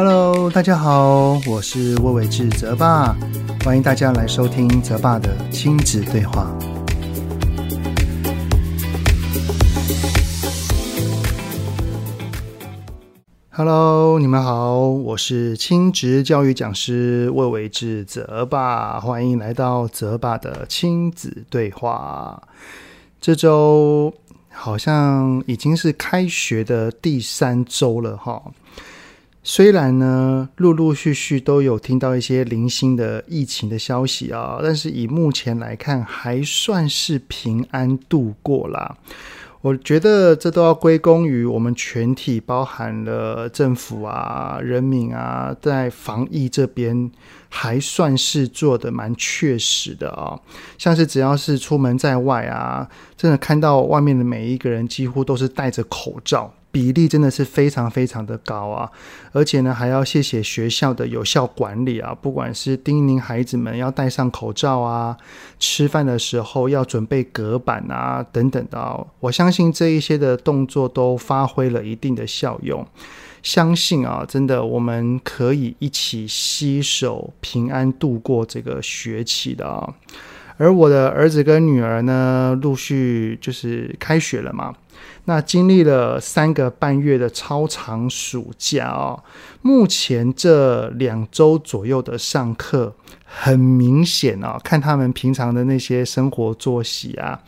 Hello，大家好，我是魏伟志泽爸，欢迎大家来收听泽爸的亲子对话。Hello，你们好，我是亲职教育讲师魏伟志泽爸，欢迎来到泽爸的亲子对话。这周好像已经是开学的第三周了哈。虽然呢，陆陆续续都有听到一些零星的疫情的消息啊，但是以目前来看，还算是平安度过啦。我觉得这都要归功于我们全体，包含了政府啊、人民啊，在防疫这边还算是做得蛮确实的啊。像是只要是出门在外啊，真的看到外面的每一个人几乎都是戴着口罩。比例真的是非常非常的高啊，而且呢，还要谢谢学校的有效管理啊，不管是叮咛孩子们要戴上口罩啊，吃饭的时候要准备隔板啊，等等的啊，我相信这一些的动作都发挥了一定的效用。相信啊，真的我们可以一起携手平安度过这个学期的啊。而我的儿子跟女儿呢，陆续就是开学了嘛。那经历了三个半月的超长暑假哦，目前这两周左右的上课，很明显哦，看他们平常的那些生活作息啊，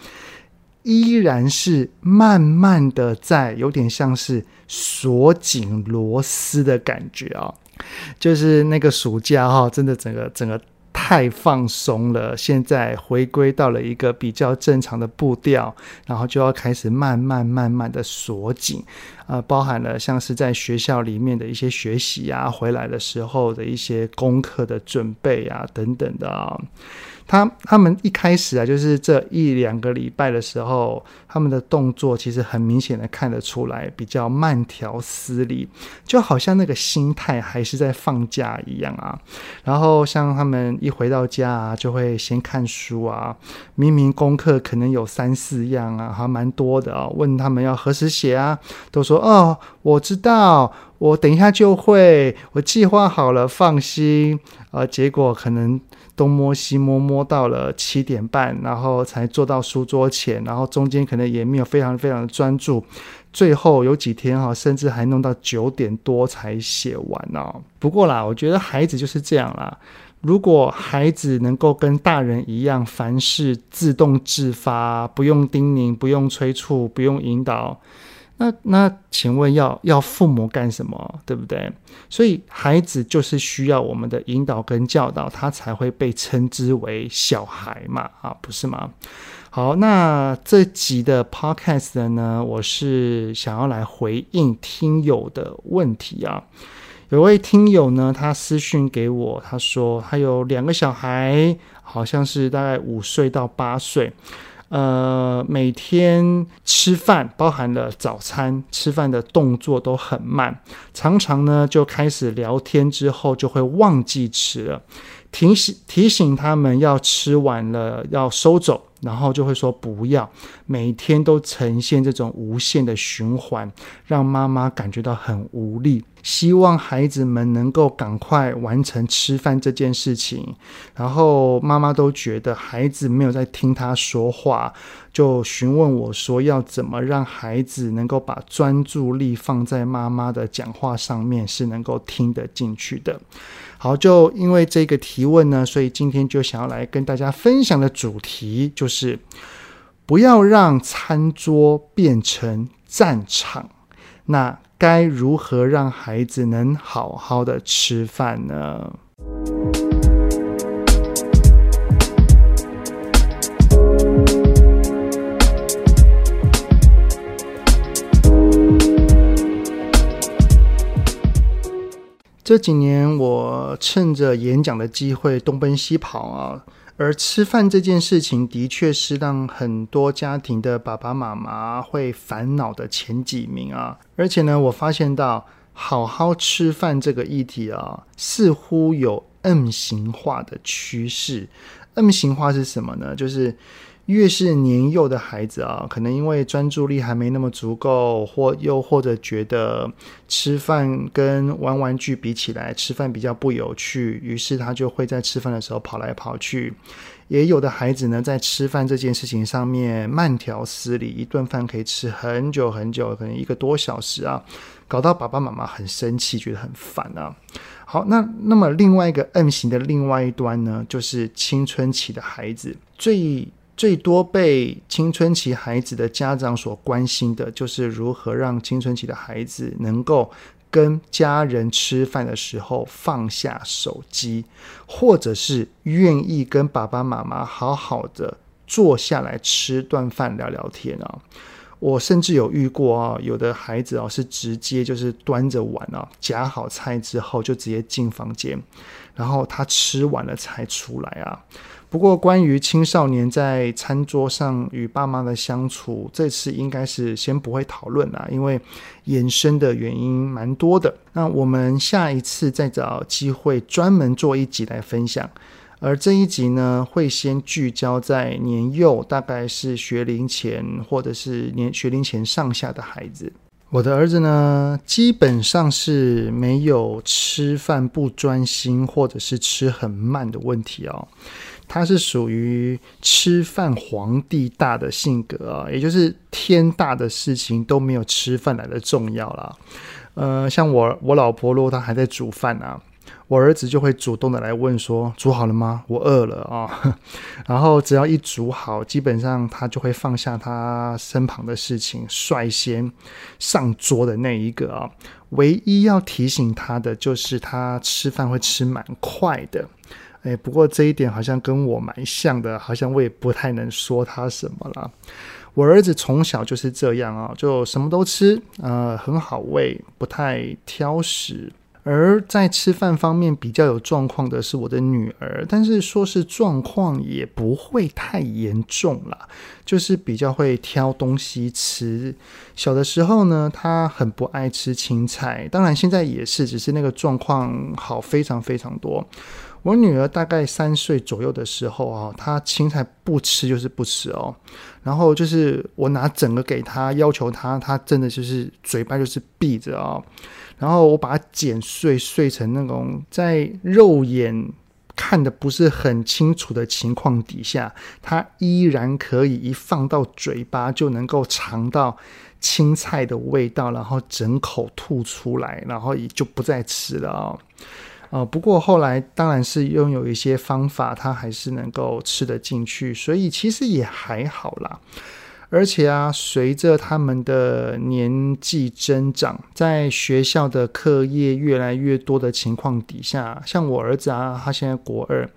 依然是慢慢的在，有点像是锁紧螺丝的感觉啊，就是那个暑假哈，真的整个整个。太放松了，现在回归到了一个比较正常的步调，然后就要开始慢慢慢慢的锁紧，呃，包含了像是在学校里面的一些学习啊，回来的时候的一些功课的准备啊，等等的啊。他他们一开始啊，就是这一两个礼拜的时候，他们的动作其实很明显的看得出来，比较慢条斯理，就好像那个心态还是在放假一样啊。然后像他们一回到家啊，就会先看书啊，明明功课可能有三四样啊，还蛮多的啊。问他们要何时写啊，都说哦，我知道，我等一下就会，我计划好了，放心。呃，结果可能。东摸西摸，摸到了七点半，然后才坐到书桌前，然后中间可能也没有非常非常的专注，最后有几天哈，甚至还弄到九点多才写完哦。不过啦，我觉得孩子就是这样啦。如果孩子能够跟大人一样，凡事自动自发，不用叮咛，不用催促，不用引导。那那，请问要要父母干什么？对不对？所以孩子就是需要我们的引导跟教导，他才会被称之为小孩嘛，啊，不是吗？好，那这集的 podcast 呢，我是想要来回应听友的问题啊。有位听友呢，他私讯给我，他说他有两个小孩，好像是大概五岁到八岁。呃，每天吃饭，包含了早餐，吃饭的动作都很慢，常常呢就开始聊天之后就会忘记吃了，提醒提醒他们要吃完了要收走。然后就会说不要，每天都呈现这种无限的循环，让妈妈感觉到很无力。希望孩子们能够赶快完成吃饭这件事情。然后妈妈都觉得孩子没有在听他说话，就询问我说要怎么让孩子能够把专注力放在妈妈的讲话上面，是能够听得进去的。好，就因为这个提问呢，所以今天就想要来跟大家分享的主题就是，不要让餐桌变成战场。那该如何让孩子能好好的吃饭呢？这几年，我趁着演讲的机会东奔西跑啊，而吃饭这件事情的确是让很多家庭的爸爸妈妈会烦恼的前几名啊。而且呢，我发现到好好吃饭这个议题啊，似乎有 M 型化的趋势。M 型化是什么呢？就是越是年幼的孩子啊，可能因为专注力还没那么足够，或又或者觉得吃饭跟玩玩具比起来，吃饭比较不有趣，于是他就会在吃饭的时候跑来跑去。也有的孩子呢，在吃饭这件事情上面慢条斯理，一顿饭可以吃很久很久，可能一个多小时啊，搞到爸爸妈妈很生气，觉得很烦啊。好，那那么另外一个 M 型的另外一端呢，就是青春期的孩子，最最多被青春期孩子的家长所关心的，就是如何让青春期的孩子能够。跟家人吃饭的时候放下手机，或者是愿意跟爸爸妈妈好好的坐下来吃顿饭聊聊天啊。我甚至有遇过啊，有的孩子啊是直接就是端着碗啊夹好菜之后就直接进房间，然后他吃完了才出来啊。不过，关于青少年在餐桌上与爸妈的相处，这次应该是先不会讨论啦，因为衍生的原因蛮多的。那我们下一次再找机会专门做一集来分享。而这一集呢，会先聚焦在年幼，大概是学龄前或者是年学龄前上下的孩子。我的儿子呢，基本上是没有吃饭不专心或者是吃很慢的问题哦。他是属于吃饭皇帝大的性格啊，也就是天大的事情都没有吃饭来的重要啦。呃，像我我老婆如果她还在煮饭啊，我儿子就会主动的来问说：“煮好了吗？我饿了啊。”然后只要一煮好，基本上他就会放下他身旁的事情，率先上桌的那一个啊。唯一要提醒他的就是他吃饭会吃蛮快的。哎，不过这一点好像跟我蛮像的，好像我也不太能说他什么了。我儿子从小就是这样啊，就什么都吃，呃，很好喂，不太挑食。而在吃饭方面比较有状况的是我的女儿，但是说是状况也不会太严重啦，就是比较会挑东西吃。小的时候呢，她很不爱吃青菜，当然现在也是，只是那个状况好非常非常多。我女儿大概三岁左右的时候啊，她青菜不吃就是不吃哦。然后就是我拿整个给她，要求她，她真的就是嘴巴就是闭着啊。然后我把它剪碎，碎成那种在肉眼看的不是很清楚的情况底下，她依然可以一放到嘴巴就能够尝到青菜的味道，然后整口吐出来，然后也就不再吃了啊。呃，不过后来当然是拥有一些方法，他还是能够吃得进去，所以其实也还好啦。而且啊，随着他们的年纪增长，在学校的课业越来越多的情况底下，像我儿子啊，他现在国二。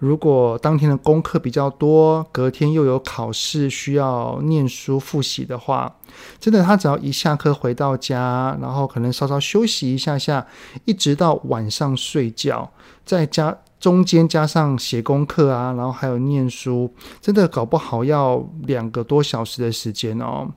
如果当天的功课比较多，隔天又有考试需要念书复习的话，真的他只要一下课回到家，然后可能稍稍休息一下下，一直到晚上睡觉，再加中间加上写功课啊，然后还有念书，真的搞不好要两个多小时的时间哦。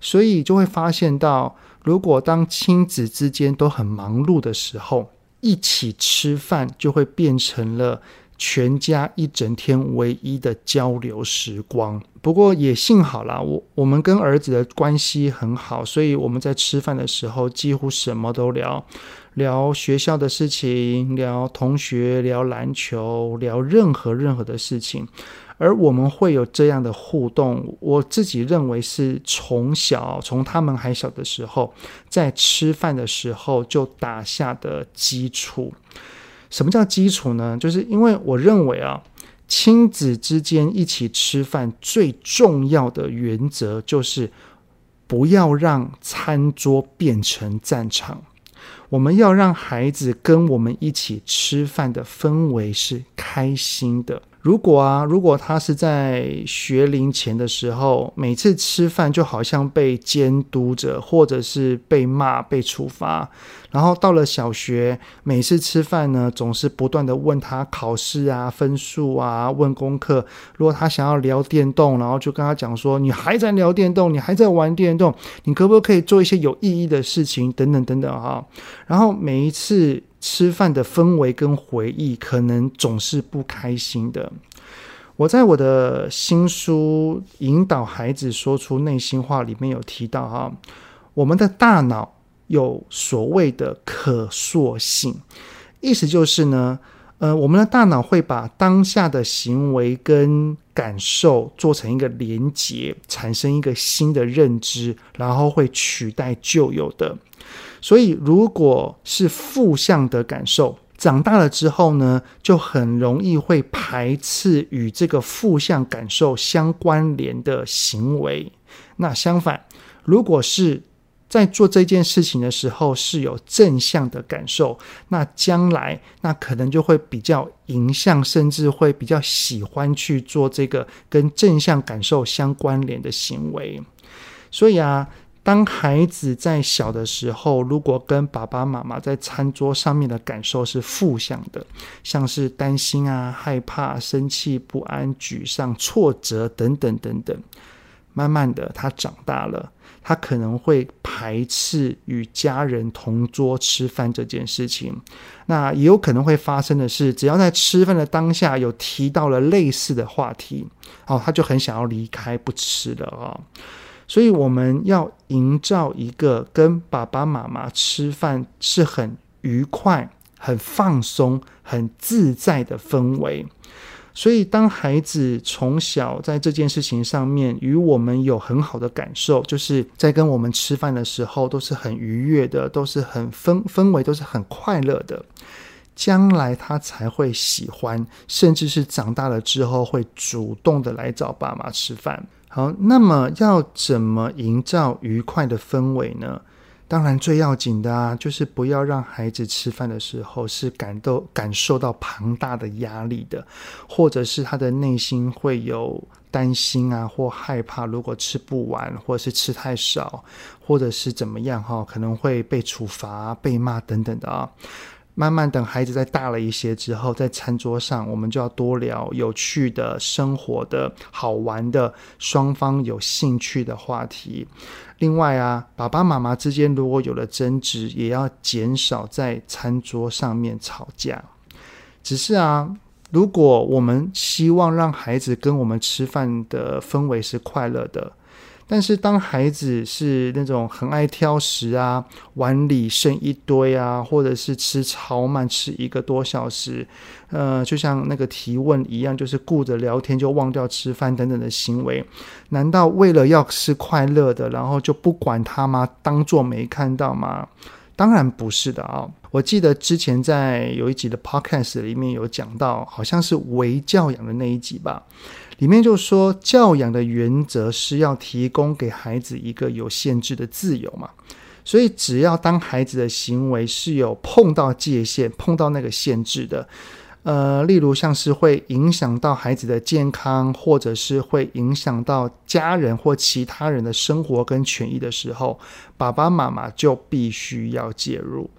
所以就会发现到，如果当亲子之间都很忙碌的时候，一起吃饭就会变成了。全家一整天唯一的交流时光。不过也幸好啦，我我们跟儿子的关系很好，所以我们在吃饭的时候几乎什么都聊，聊学校的事情，聊同学，聊篮球，聊任何任何的事情。而我们会有这样的互动，我自己认为是从小从他们还小的时候，在吃饭的时候就打下的基础。什么叫基础呢？就是因为我认为啊，亲子之间一起吃饭最重要的原则就是不要让餐桌变成战场。我们要让孩子跟我们一起吃饭的氛围是开心的。如果啊，如果他是在学龄前的时候，每次吃饭就好像被监督着，或者是被骂、被处罚，然后到了小学，每次吃饭呢，总是不断地问他考试啊、分数啊、问功课。如果他想要聊电动，然后就跟他讲说：“你还在聊电动，你还在玩电动，你可不可以做一些有意义的事情？”等等等等哈。然后每一次。吃饭的氛围跟回忆，可能总是不开心的。我在我的新书《引导孩子说出内心话》里面有提到哈，我们的大脑有所谓的可塑性，意思就是呢，呃，我们的大脑会把当下的行为跟感受做成一个连结，产生一个新的认知，然后会取代旧有的。所以，如果是负向的感受，长大了之后呢，就很容易会排斥与这个负向感受相关联的行为。那相反，如果是在做这件事情的时候是有正向的感受，那将来那可能就会比较迎向，甚至会比较喜欢去做这个跟正向感受相关联的行为。所以啊。当孩子在小的时候，如果跟爸爸妈妈在餐桌上面的感受是负向的，像是担心啊、害怕、生气、不安、沮丧、挫折等等等等，慢慢的他长大了，他可能会排斥与家人同桌吃饭这件事情。那也有可能会发生的是，只要在吃饭的当下有提到了类似的话题，哦，他就很想要离开不吃了啊。所以我们要营造一个跟爸爸妈妈吃饭是很愉快、很放松、很自在的氛围。所以，当孩子从小在这件事情上面与我们有很好的感受，就是在跟我们吃饭的时候都是很愉悦的，都是很氛氛围都是很快乐的，将来他才会喜欢，甚至是长大了之后会主动的来找爸妈吃饭。好，那么要怎么营造愉快的氛围呢？当然，最要紧的啊，就是不要让孩子吃饭的时候是感到感受到庞大的压力的，或者是他的内心会有担心啊或害怕，如果吃不完，或者是吃太少，或者是怎么样哈，可能会被处罚、被骂等等的啊。慢慢等孩子再大了一些之后，在餐桌上，我们就要多聊有趣的生活的好玩的双方有兴趣的话题。另外啊，爸爸妈妈之间如果有了争执，也要减少在餐桌上面吵架。只是啊，如果我们希望让孩子跟我们吃饭的氛围是快乐的。但是，当孩子是那种很爱挑食啊，碗里剩一堆啊，或者是吃超慢，吃一个多小时，呃，就像那个提问一样，就是顾着聊天就忘掉吃饭等等的行为，难道为了要吃快乐的，然后就不管他吗？当做没看到吗？当然不是的啊、我记得之前在有一集的 Podcast 里面有讲到，好像是微教养的那一集吧。里面就说，教养的原则是要提供给孩子一个有限制的自由嘛，所以只要当孩子的行为是有碰到界限、碰到那个限制的，呃，例如像是会影响到孩子的健康，或者是会影响到家人或其他人的生活跟权益的时候，爸爸妈妈就必须要介入。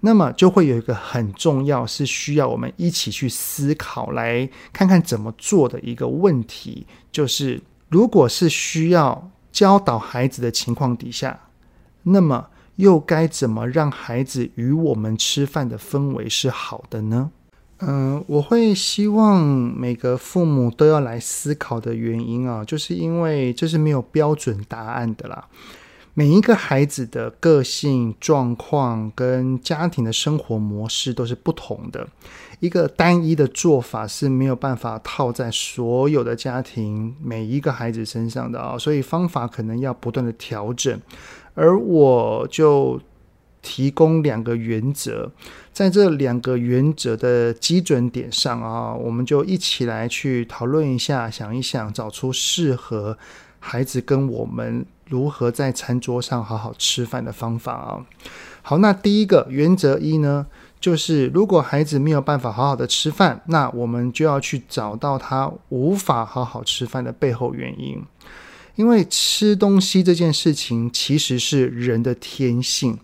那么就会有一个很重要，是需要我们一起去思考，来看看怎么做的一个问题，就是如果是需要教导孩子的情况底下，那么又该怎么让孩子与我们吃饭的氛围是好的呢？嗯、我会希望每个父母都要来思考的原因啊，就是因为这是没有标准答案的啦。每一个孩子的个性状况跟家庭的生活模式都是不同的，一个单一的做法是没有办法套在所有的家庭每一个孩子身上的啊，所以方法可能要不断的调整。而我就提供两个原则，在这两个原则的基准点上啊，我们就一起来去讨论一下，想一想，找出适合孩子跟我们。如何在餐桌上好好吃饭的方法啊？好，那第一个原则一呢，就是如果孩子没有办法好好的吃饭，那我们就要去找到他无法好好吃饭的背后原因。因为吃东西这件事情其实是人的天性，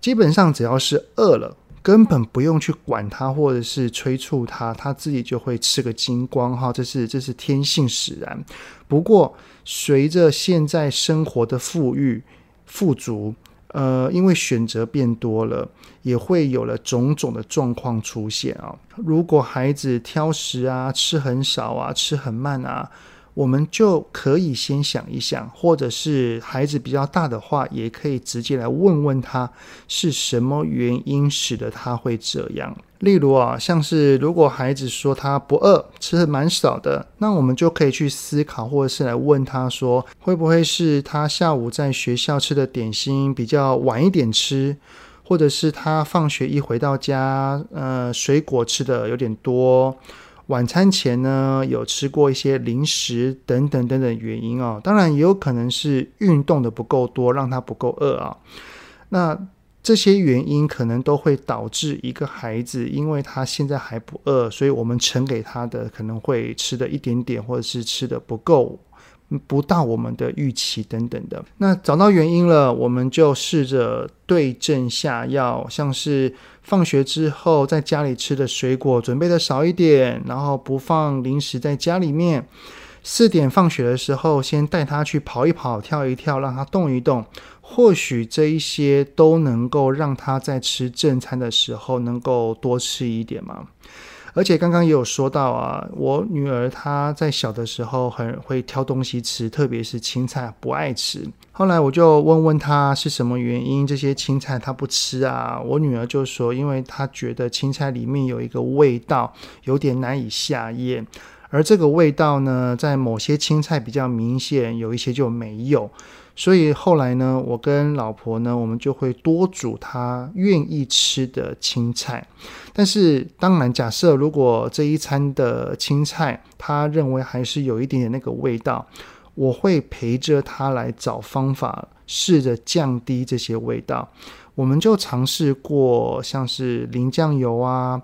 基本上只要是饿了。根本不用去管他，或者是催促他，他自己就会吃个精光哈。这是这是天性使然。不过，随着现在生活的富裕、富足，呃，因为选择变多了，也会有了种种的状况出现啊。如果孩子挑食啊，吃很少啊，吃很慢啊。我们就可以先想一想，或者是孩子比较大的话，也可以直接来问问他是什么原因使得他会这样。例如啊，像是如果孩子说他不饿，吃的蛮少的，那我们就可以去思考，或者是来问他说，会不会是他下午在学校吃的点心比较晚一点吃，或者是他放学一回到家，呃，水果吃的有点多。晚餐前呢，有吃过一些零食等等等等原因哦，当然也有可能是运动的不够多，让他不够饿啊。那这些原因可能都会导致一个孩子，因为他现在还不饿，所以我们盛给他的可能会吃的一点点，或者是吃的不够。不到我们的预期等等的，那找到原因了，我们就试着对症下药，像是放学之后在家里吃的水果准备的少一点，然后不放零食在家里面。四点放学的时候，先带他去跑一跑、跳一跳，让他动一动，或许这一些都能够让他在吃正餐的时候能够多吃一点嘛。而且刚刚也有说到啊，我女儿她在小的时候很会挑东西吃，特别是青菜不爱吃。后来我就问问她是什么原因，这些青菜她不吃啊？我女儿就说，因为她觉得青菜里面有一个味道，有点难以下咽。而这个味道呢，在某些青菜比较明显，有一些就没有。所以后来呢，我跟老婆呢，我们就会多煮她愿意吃的青菜。但是当然，假设如果这一餐的青菜，她认为还是有一点点那个味道，我会陪着她来找方法，试着降低这些味道。我们就尝试过，像是淋酱油啊。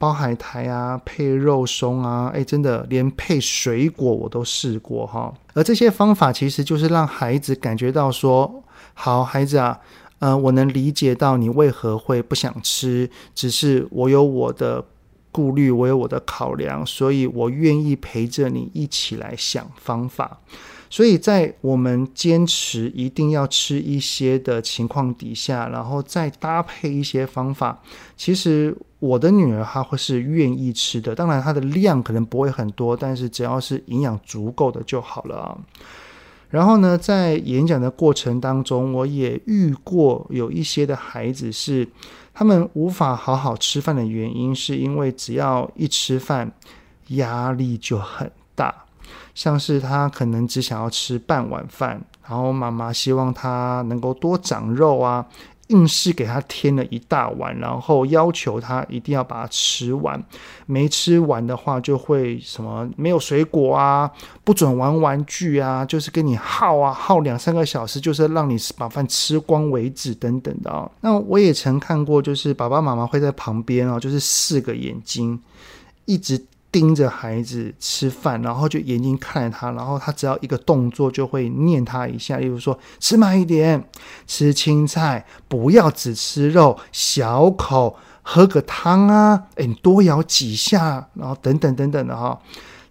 包海苔啊，配肉松啊，诶，真的连配水果我都试过哈。而这些方法其实就是让孩子感觉到说，好孩子啊，呃，我能理解到你为何会不想吃，只是我有我的顾虑，我有我的考量，所以我愿意陪着你一起来想方法。所以在我们坚持一定要吃一些的情况底下，然后再搭配一些方法，其实我的女儿她会是愿意吃的。当然，她的量可能不会很多，但是只要是营养足够的就好了啊。然后呢，在演讲的过程当中，我也遇过有一些的孩子是他们无法好好吃饭的原因，是因为只要一吃饭，压力就很大。像是他可能只想要吃半碗饭，然后妈妈希望他能够多长肉啊，硬是给他添了一大碗，然后要求他一定要把它吃完，没吃完的话就会什么没有水果啊，不准玩玩具啊，就是跟你耗啊耗两三个小时，就是让你把饭吃光为止等等的。那我也曾看过，就是爸爸妈妈会在旁边啊，就是四个眼睛一直。盯着孩子吃饭，然后就眼睛看着他，然后他只要一个动作就会念他一下，例如说吃慢一点，吃青菜，不要只吃肉，小口喝个汤啊，诶，多咬几下，然后等等等等的哈，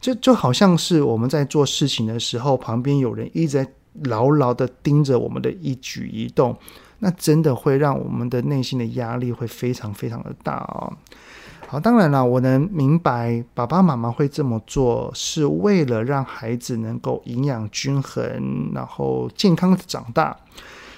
就就好像是我们在做事情的时候，旁边有人一直在牢牢的盯着我们的一举一动，那真的会让我们的内心的压力会非常非常的大哦。好，当然了，我能明白爸爸妈妈会这么做，是为了让孩子能够营养均衡，然后健康的长大。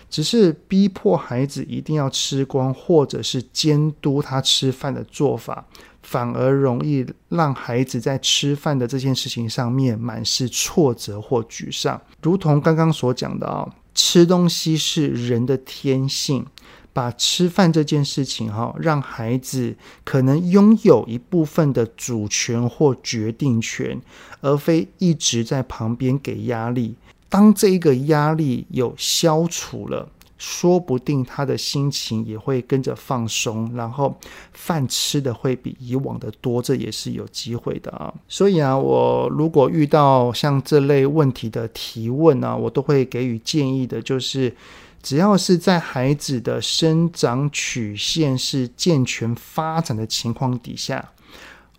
只是逼迫孩子一定要吃光，或者是监督他吃饭的做法，反而容易让孩子在吃饭的这件事情上面满是挫折或沮丧。如同刚刚所讲的啊，吃东西是人的天性。把吃饭这件事情哈，让孩子可能拥有一部分的主权或决定权，而非一直在旁边给压力。当这个压力有消除了，说不定他的心情也会跟着放松，然后饭吃的会比以往的多，这也是有机会的啊。所以啊，我如果遇到像这类问题的提问啊，我都会给予建议的，就是。只要是在孩子的生长曲线是健全发展的情况底下，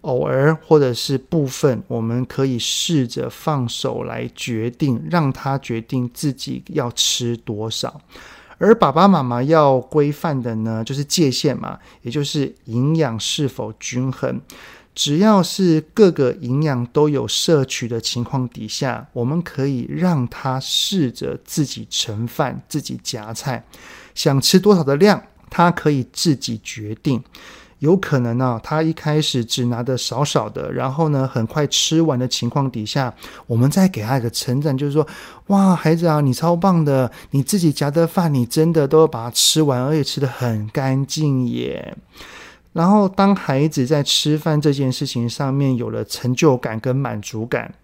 偶尔或者是部分，我们可以试着放手来决定，让他决定自己要吃多少。而爸爸妈妈要规范的呢，就是界限嘛，也就是营养是否均衡。只要是各个营养都有摄取的情况底下，我们可以让他试着自己盛饭、自己夹菜，想吃多少的量，他可以自己决定。有可能呢、他一开始只拿的少少的，然后呢，很快吃完的情况底下，我们再给他一个称赞，就是说，哇，孩子啊，你超棒的，你自己夹的饭，你真的都把它吃完，而且吃得很干净耶。然后，当孩子在吃饭这件事情上面有了成就感跟满足感，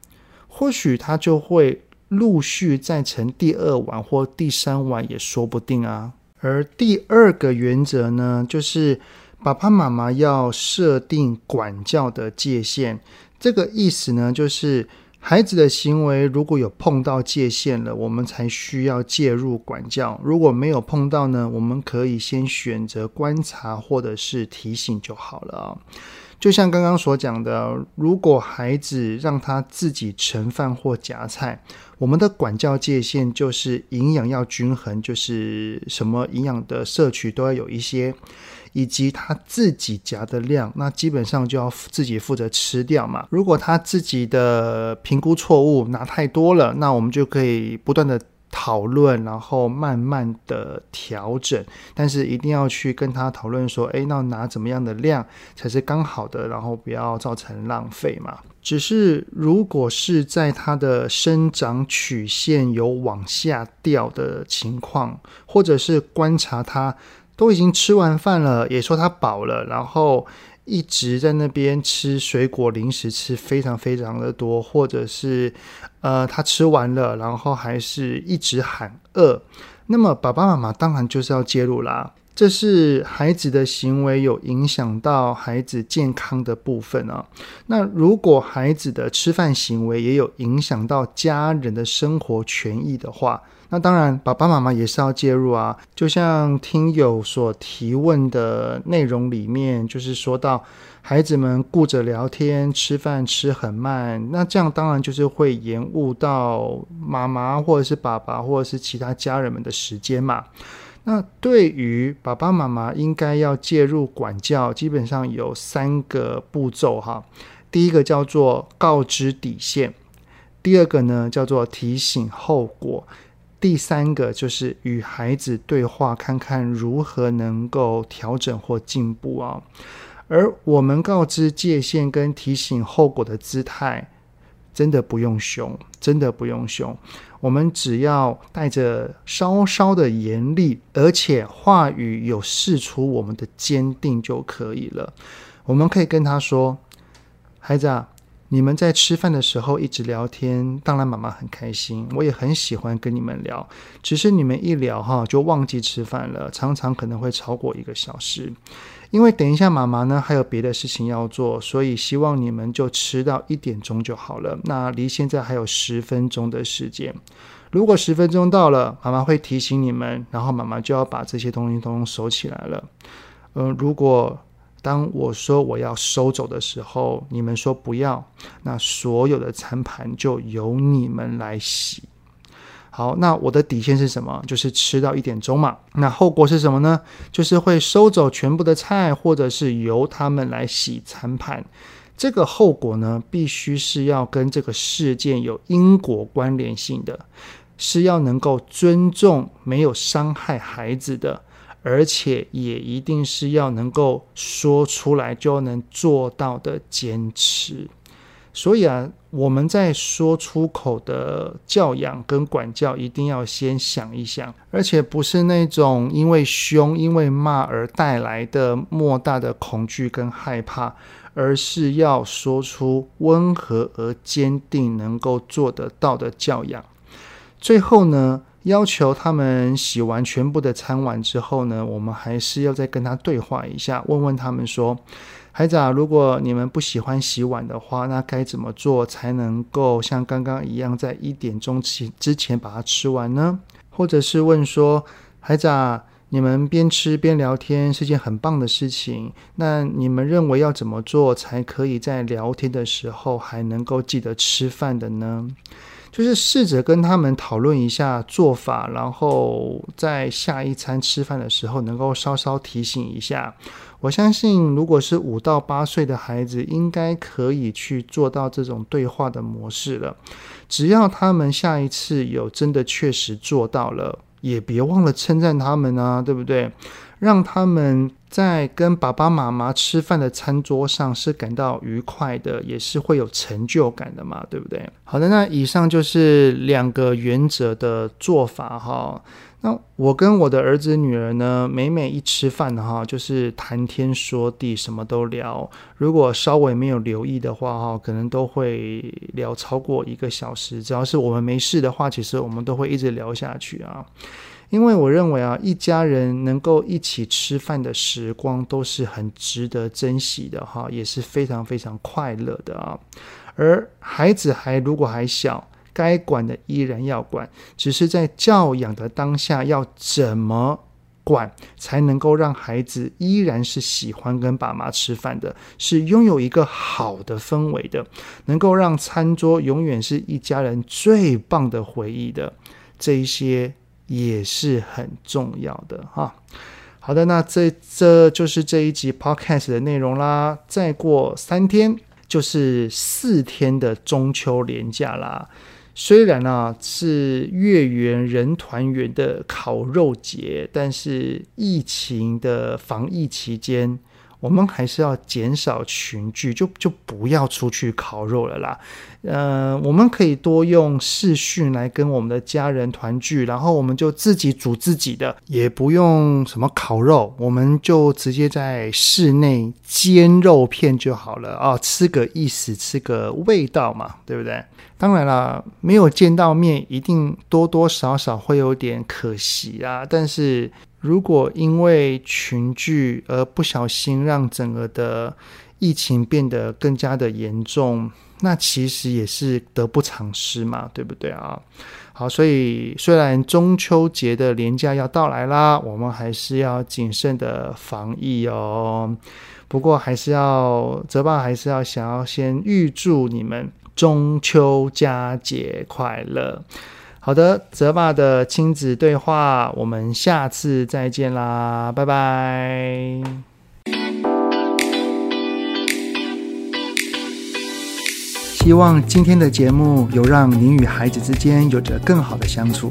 或许他就会陆续再盛第二碗或第三碗也说不定啊。而第二个原则呢，就是爸爸妈妈要设定管教的界限。这个意思呢，就是。孩子的行为如果有碰到界限了，我们才需要介入管教；如果没有碰到呢，我们可以先选择观察或者是提醒就好了啊。就像刚刚所讲的，如果孩子让他自己盛饭或夹菜，我们的管教界限就是营养要均衡，就是什么营养的摄取都要有一些。以及他自己夹的量，那基本上就要自己负责吃掉嘛。如果他自己的评估错误，拿太多了，那我们就可以不断的讨论，然后慢慢的调整。但是一定要去跟他讨论说，诶，那拿怎么样的量才是刚好的，然后不要造成浪费嘛。只是如果是在他的生长曲线有往下掉的情况，或者是观察他。都已经吃完饭了，也说他饱了，然后一直在那边吃水果零食，吃非常非常的多，或者是呃他吃完了，然后还是一直喊饿，那么爸爸妈妈当然就是要介入啦。这是孩子的行为有影响到孩子健康的部分啊。那如果孩子的吃饭行为也有影响到家人的生活权益的话，那当然，爸爸妈妈也是要介入啊。就像听友所提问的内容里面，就是说到孩子们顾着聊天、吃饭吃很慢，那这样当然就是会延误到妈妈或者是爸爸或者是其他家人们的时间嘛。那对于爸爸妈妈应该要介入管教，基本上有三个步骤哈。第一个叫做告知底线，第二个呢叫做提醒后果。第三个就是与孩子对话，看看如何能够调整或进步啊。而我们告知界限跟提醒后果的姿态，真的不用凶，真的不用凶。我们只要带着稍稍的严厉，而且话语有释出我们的坚定就可以了。我们可以跟他说：“孩子啊。”你们在吃饭的时候一直聊天，当然妈妈很开心，我也很喜欢跟你们聊。只是你们一聊哈，就忘记吃饭了，常常可能会超过一个小时。因为等一下妈妈呢还有别的事情要做，所以希望你们就吃到一点钟就好了。那离现在还有十分钟的时间，如果十分钟到了，妈妈会提醒你们，然后妈妈就要把这些东西都收起来了。嗯、如果当我说我要收走的时候，你们说不要，那所有的餐盘就由你们来洗。好，那我的底线是什么？就是吃到一点钟嘛。那后果是什么呢？就是会收走全部的菜，或者是由他们来洗餐盘。这个后果呢，必须是要跟这个事件有因果关联性的，是要能够尊重，没有伤害孩子的。而且也一定是要能够说出来就能做到的坚持。所以啊，我们在说出口的教养跟管教，一定要先想一想，而且不是那种因为凶、因为骂而带来的莫大的恐惧跟害怕，而是要说出温和而坚定、能够做得到的教养。最后呢，要求他们洗完全部的餐碗之后呢，我们还是要再跟他对话一下，问问他们说：“孩子啊，如果你们不喜欢洗碗的话，那该怎么做才能够像刚刚一样，在一点钟之之前把它吃完呢？”或者是问说：“孩子啊，你们边吃边聊天是件很棒的事情，那你们认为要怎么做才可以在聊天的时候还能够记得吃饭的呢？”就是试着跟他们讨论一下做法，然后在下一餐吃饭的时候能够稍稍提醒一下。我相信，如果是五到八岁的孩子，应该可以去做到这种对话的模式了。只要他们下一次有真的确实做到了，也别忘了称赞他们啊，对不对？让他们在跟爸爸妈妈吃饭的餐桌上是感到愉快的，也是会有成就感的嘛，对不对？好的，那以上就是两个原则的做法哈。那我跟我的儿子女儿呢，每每一吃饭哈，就是谈天说地，什么都聊。如果稍微没有留意的话哈，可能都会聊超过一个小时。只要是我们没事的话，其实我们都会一直聊下去啊。因为我认为啊，一家人能够一起吃饭的时光都是很值得珍惜的哈，也是非常非常快乐的啊。而孩子还如果还小，该管的依然要管，只是在教养的当下要怎么管，才能够让孩子依然是喜欢跟爸妈吃饭的，是拥有一个好的氛围的，能够让餐桌永远是一家人最棒的回忆的这一些。也是很重要的哈。好的，那这这就是这一集 Podcast 的内容啦。再过三天就是四天的中秋连假啦。虽然啊是月圆人团圆的烤肉节，但是疫情的防疫期间。我们还是要减少群聚，就就不要出去烤肉了啦。呃，我们可以多用视讯来跟我们的家人团聚，然后我们就自己煮自己的，也不用什么烤肉，我们就直接在室内煎肉片就好了啊，吃个意思，吃个味道嘛，对不对？当然啦，没有见到面，一定多多少少会有点可惜啊，但是。如果因为群聚而不小心让整个的疫情变得更加的严重，那其实也是得不偿失嘛，对不对啊？好，所以虽然中秋节的连假要到来啦，我们还是要谨慎的防疫哦。不过还是要，泽爸还是要想要先预祝你们中秋佳节快乐。好的，泽爸的亲子对话，我们下次再见啦，拜拜。希望今天的节目有让您与孩子之间有着更好的相处。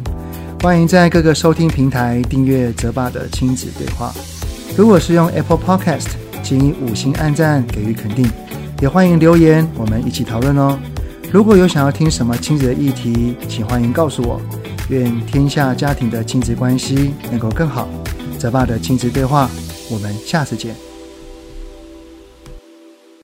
欢迎在各个收听平台订阅泽爸的亲子对话。如果是用 Apple Podcast，请以五星按赞给予肯定，也欢迎留言，我们一起讨论哦。如果有想要听什么亲子的议题，请欢迎告诉我。愿天下家庭的亲子关系能够更好。泽爸的亲子对话，我们下次见。